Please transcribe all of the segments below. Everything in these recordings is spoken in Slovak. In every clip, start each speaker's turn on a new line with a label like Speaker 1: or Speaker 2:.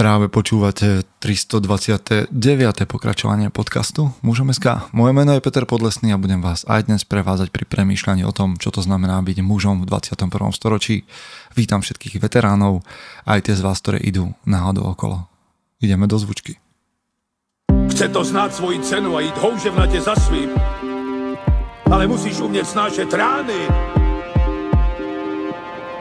Speaker 1: Práve počúvate 329. pokračovanie podcastu Mužom. Moje meno je Peter Podlesný a budem vás aj dnes prevázať pri premýšľaní o tom, čo to znamená byť mužom v 21. storočí. Vítam všetkých veteránov, aj tie z vás, ktoré idú náhodou okolo. Ideme do zvučky.
Speaker 2: Chce to znát svoji cenu a jít houževnatě za svým. Ale musíš umět snášet rány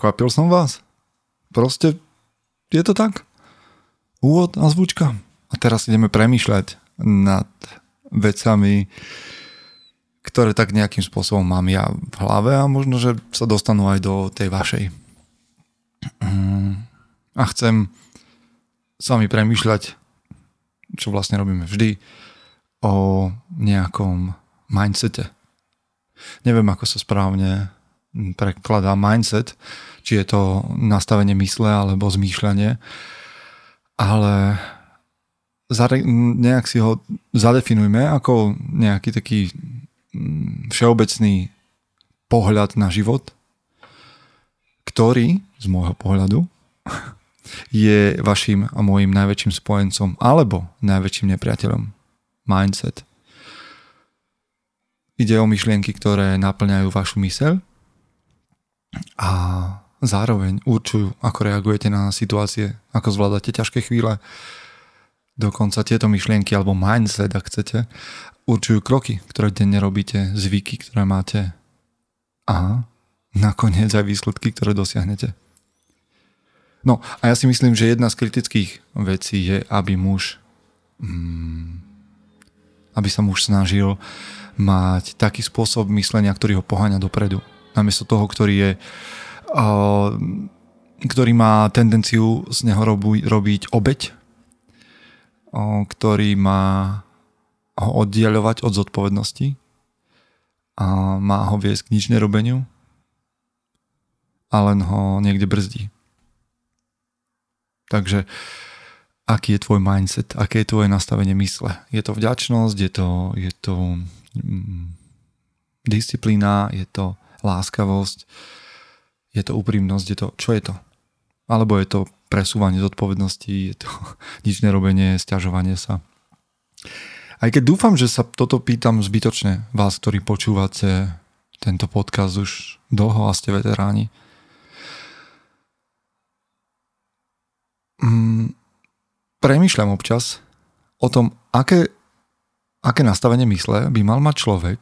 Speaker 1: Mhm, prekvapil som vás. Proste je to tak. Úvod a zvučka. A teraz ideme premýšľať nad vecami, ktoré tak nejakým spôsobom mám ja v hlave a možno, že sa dostanú aj do tej vašej. A chcem s vami premýšľať, čo vlastne robíme vždy, o nejakom mindsete. Neviem, ako sa správne prekladá mindset, či je to nastavenie mysle alebo zmýšľanie, ale nejak si ho zadefinujme ako nejaký taký mm, všeobecný pohľad na život, ktorý z môjho pohľadu je vašim a môjim najväčším spojencom alebo najväčším nepriateľom. Mindset. Ide o myšlienky, ktoré naplňajú vašu myseľ a zároveň určujú, ako reagujete na situácie, ako zvládate ťažké chvíle. Dokonca tieto myšlienky alebo mindset, ak chcete, určujú kroky, ktoré denne robíte, zvyky, ktoré máte a nakoniec aj výsledky, ktoré dosiahnete. No a ja si myslím, že jedna z kritických vecí je, aby muž mm, aby sa muž snažil mať taký spôsob myslenia, ktorý ho poháňa dopredu namiesto toho, ktorý je ktorý má tendenciu z neho robiť obeď, ktorý má ho oddieľovať od zodpovednosti a má ho viesť k nič nerobeniu a len ho niekde brzdí. Takže aký je tvoj mindset, aké je tvoje nastavenie mysle? Je to vďačnosť, je to, je to mm, disciplína, je to láskavosť, je to úprimnosť, je to, čo je to? Alebo je to presúvanie zodpovednosti, je to nič nerobenie, stiažovanie sa. Aj keď dúfam, že sa toto pýtam zbytočne vás, ktorí počúvate tento podcast už dlho a ste veteráni. Mm, premýšľam občas o tom, aké, aké nastavenie mysle by mal mať človek,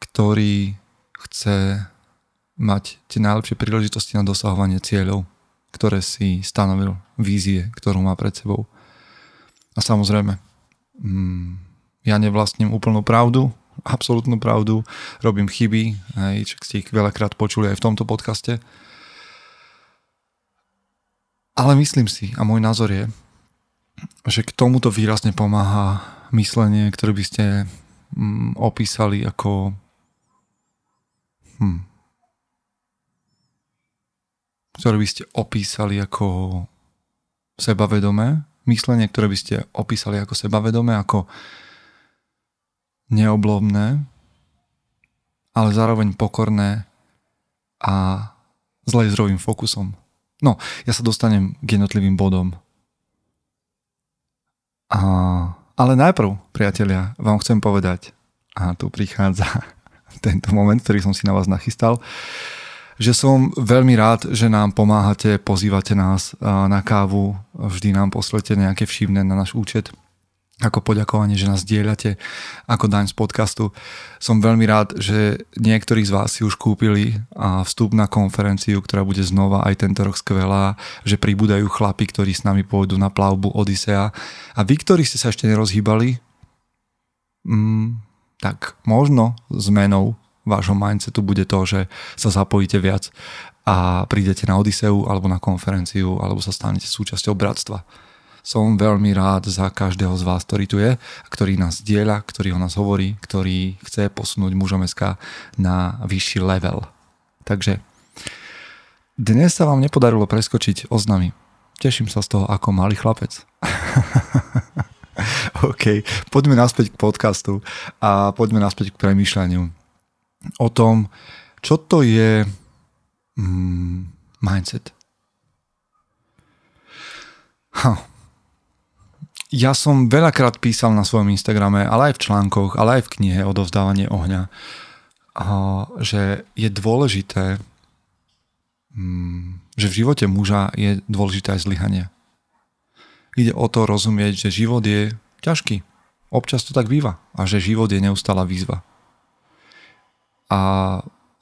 Speaker 1: ktorý chce mať tie najlepšie príležitosti na dosahovanie cieľov, ktoré si stanovil, vízie, ktorú má pred sebou. A samozrejme, mm, ja nevlastním úplnú pravdu, absolútnu pravdu, robím chyby, aj čo ste ich veľakrát počuli aj v tomto podcaste. Ale myslím si, a môj názor je, že k tomuto výrazne pomáha myslenie, ktoré by ste mm, opísali ako hm, ktoré by ste opísali ako sebavedomé, myslenie, ktoré by ste opísali ako sebavedomé, ako neoblomné, ale zároveň pokorné a s laserovým fokusom. No, ja sa dostanem k jednotlivým bodom. A, ale najprv, priatelia, vám chcem povedať, a tu prichádza tento moment, ktorý som si na vás nachystal, že som veľmi rád, že nám pomáhate, pozývate nás na kávu, vždy nám poslete nejaké všimné na náš účet ako poďakovanie, že nás dielate ako daň z podcastu. Som veľmi rád, že niektorí z vás si už kúpili a vstup na konferenciu, ktorá bude znova aj tento rok skvelá, že pribúdajú chlapi, ktorí s nami pôjdu na plavbu Odisea. A vy, ktorí ste sa ešte nerozhýbali, mm, tak možno zmenou vášho mindsetu bude to, že sa zapojíte viac a prídete na Odiseu alebo na konferenciu alebo sa stanete súčasťou bratstva. Som veľmi rád za každého z vás, ktorý tu je, ktorý nás diela, ktorý o nás hovorí, ktorý chce posunúť mužom na vyšší level. Takže dnes sa vám nepodarilo preskočiť oznamy. Teším sa z toho ako malý chlapec. OK, poďme naspäť k podcastu a poďme naspäť k premýšľaniu o tom, čo to je mm, mindset. Ha ja som veľakrát písal na svojom Instagrame, ale aj v článkoch, ale aj v knihe Odovzdávanie ohňa, že je dôležité, mm, že v živote muža je dôležité aj zlyhanie. Ide o to rozumieť, že život je ťažký. Občas to tak býva. A že život je neustála výzva. A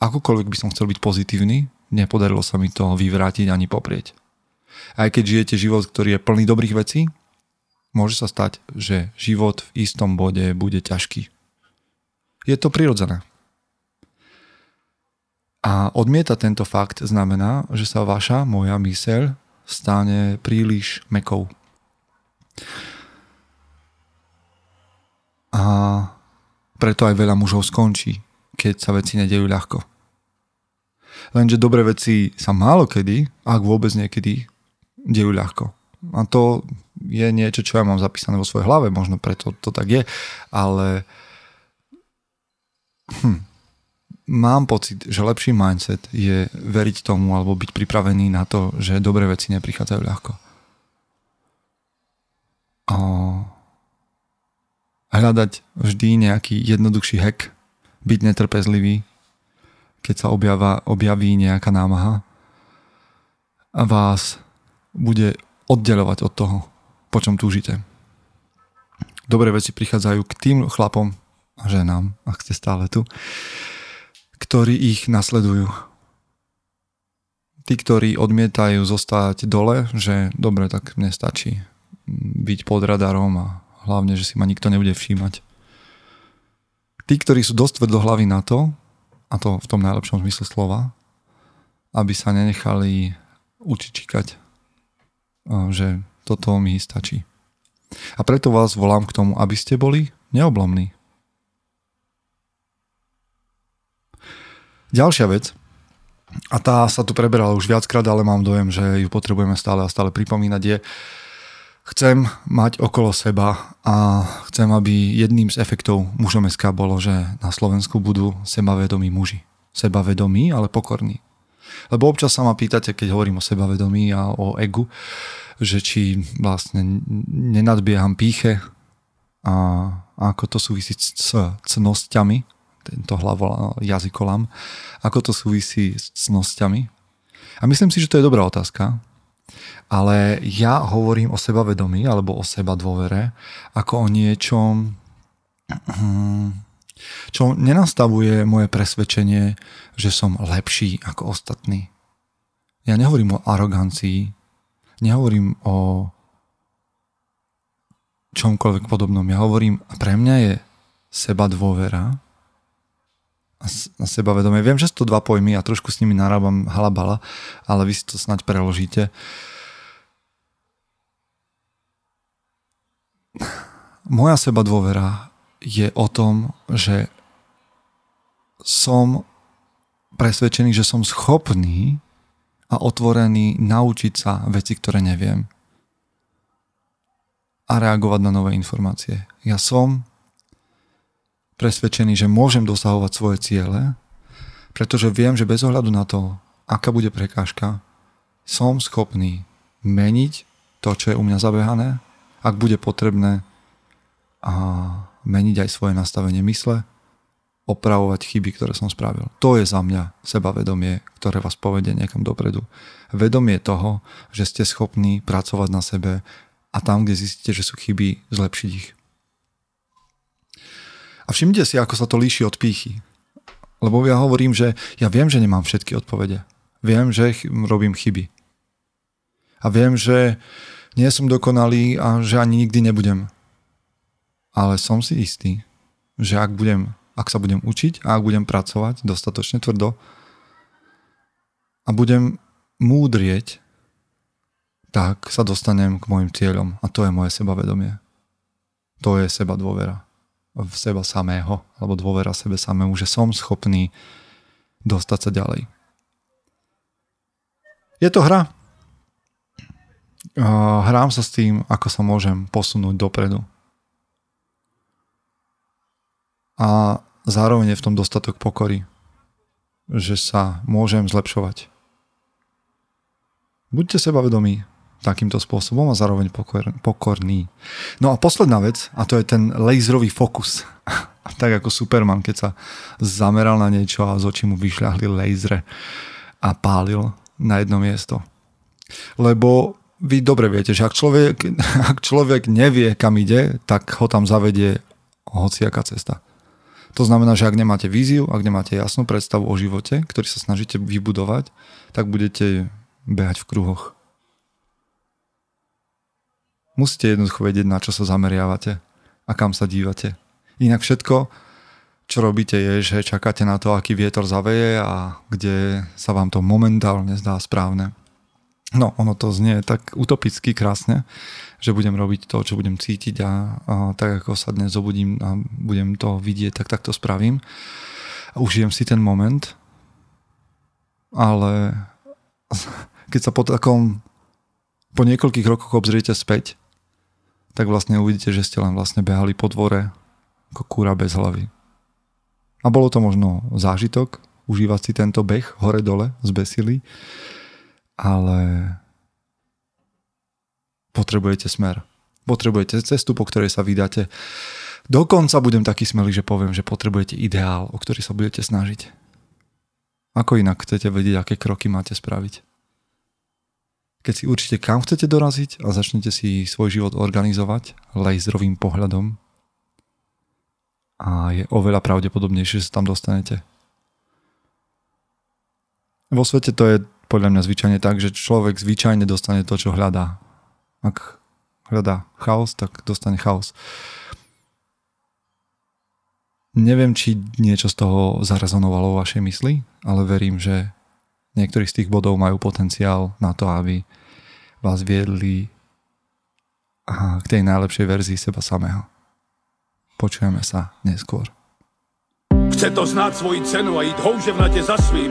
Speaker 1: akokoľvek by som chcel byť pozitívny, nepodarilo sa mi to vyvrátiť ani poprieť. Aj keď žijete život, ktorý je plný dobrých vecí, môže sa stať, že život v istom bode bude ťažký. Je to prirodzené. A odmieta tento fakt znamená, že sa vaša, moja myseľ stane príliš mekou. A preto aj veľa mužov skončí, keď sa veci nedejú ľahko. Lenže dobré veci sa málo kedy, ak vôbec niekedy, dejú ľahko. A to je niečo, čo ja mám zapísané vo svojej hlave, možno preto to tak je, ale hm, mám pocit, že lepší mindset je veriť tomu alebo byť pripravený na to, že dobré veci neprichádzajú ľahko. A hľadať vždy nejaký jednoduchší hack, byť netrpezlivý, keď sa objava, objaví nejaká námaha a vás bude oddelovať od toho, po čom túžite. Dobré veci prichádzajú k tým chlapom a ženám, ak ste stále tu, ktorí ich nasledujú. Tí, ktorí odmietajú zostať dole, že dobre, tak mne stačí byť pod radarom a hlavne, že si ma nikto nebude všímať. Tí, ktorí sú dosť hlavy na to, a to v tom najlepšom zmysle slova, aby sa nenechali učičikať, že toto mi stačí. A preto vás volám k tomu, aby ste boli neoblomní. Ďalšia vec, a tá sa tu preberala už viackrát, ale mám dojem, že ju potrebujeme stále a stále pripomínať, je, chcem mať okolo seba a chcem, aby jedným z efektov mužom SK bolo, že na Slovensku budú sebavedomí muži. Sebavedomí, ale pokorní. Lebo občas sa ma pýtate, keď hovorím o sebavedomí a o egu, že či vlastne nenadbieham píche a ako to súvisí s cnosťami, tento hlavo jazykolám, ako to súvisí s cnosťami. A myslím si, že to je dobrá otázka, ale ja hovorím o sebavedomí alebo o seba dôvere ako o niečom, čo nenastavuje moje presvedčenie, že som lepší ako ostatní. Ja nehovorím o arogancii, nehovorím o čomkoľvek podobnom. Ja hovorím, pre mňa je seba dôvera a sebavedomie. Viem, že sú to dva pojmy a trošku s nimi narábam halabala, ale vy si to snať preložíte. Moja seba dôvera je o tom, že som presvedčený, že som schopný a otvorený naučiť sa veci, ktoré neviem a reagovať na nové informácie. Ja som presvedčený, že môžem dosahovať svoje ciele, pretože viem, že bez ohľadu na to, aká bude prekážka, som schopný meniť to, čo je u mňa zabehané, ak bude potrebné a meniť aj svoje nastavenie mysle, opravovať chyby, ktoré som spravil. To je za mňa sebavedomie, ktoré vás povedie niekam dopredu. Vedomie toho, že ste schopní pracovať na sebe a tam, kde zistíte, že sú chyby, zlepšiť ich. A všimnite si, ako sa to líši od pýchy. Lebo ja hovorím, že ja viem, že nemám všetky odpovede. Viem, že robím chyby. A viem, že nie som dokonalý a že ani nikdy nebudem. Ale som si istý, že ak budem ak sa budem učiť a ak budem pracovať dostatočne tvrdo, a budem múdrieť, tak sa dostanem k môjim cieľom a to je moje sebavedomie. To je seba dôvera v seba samého, alebo dôvera sebe samému, že som schopný dostať sa ďalej. Je to hra. Hrám sa s tým, ako sa môžem posunúť dopredu. A zároveň je v tom dostatok pokory, že sa môžem zlepšovať. Buďte sebavedomí, takýmto spôsobom a zároveň pokor, pokorný. No a posledná vec, a to je ten laserový fokus. tak ako Superman, keď sa zameral na niečo a z očí mu vyšľahli lasery a pálil na jedno miesto. Lebo vy dobre viete, že ak človek, ak človek nevie, kam ide, tak ho tam zavedie hociaká cesta. To znamená, že ak nemáte víziu, ak nemáte jasnú predstavu o živote, ktorý sa snažíte vybudovať, tak budete behať v kruhoch. Musíte jednoducho vedieť, na čo sa zameriavate a kam sa dívate. Inak všetko, čo robíte, je, že čakáte na to, aký vietor zaveje a kde sa vám to momentálne zdá správne. No, ono to znie tak utopicky krásne, že budem robiť to, čo budem cítiť a, a tak ako sa dnes zobudím a budem to vidieť, tak tak to spravím. A užijem si ten moment, ale keď sa po takom po niekoľkých rokoch obzriete späť, tak vlastne uvidíte, že ste len vlastne behali po dvore ako kúra bez hlavy. A bolo to možno zážitok, užívať si tento beh hore-dole z besily, ale potrebujete smer. Potrebujete cestu, po ktorej sa vydáte. Dokonca budem taký smelý, že poviem, že potrebujete ideál, o ktorý sa budete snažiť. Ako inak chcete vedieť, aké kroky máte spraviť? keď si určite kam chcete doraziť a začnete si svoj život organizovať laserovým pohľadom a je oveľa pravdepodobnejšie, že sa tam dostanete. Vo svete to je podľa mňa zvyčajne tak, že človek zvyčajne dostane to, čo hľadá. Ak hľadá chaos, tak dostane chaos. Neviem, či niečo z toho zarezonovalo vo vašej mysli, ale verím, že niektorí z tých bodov majú potenciál na to, aby vás viedli k tej najlepšej verzii seba samého. Počujeme sa neskôr.
Speaker 2: Chce to znát svoji cenu a jít houževnatě za svým.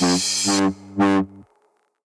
Speaker 3: Mm-hmm.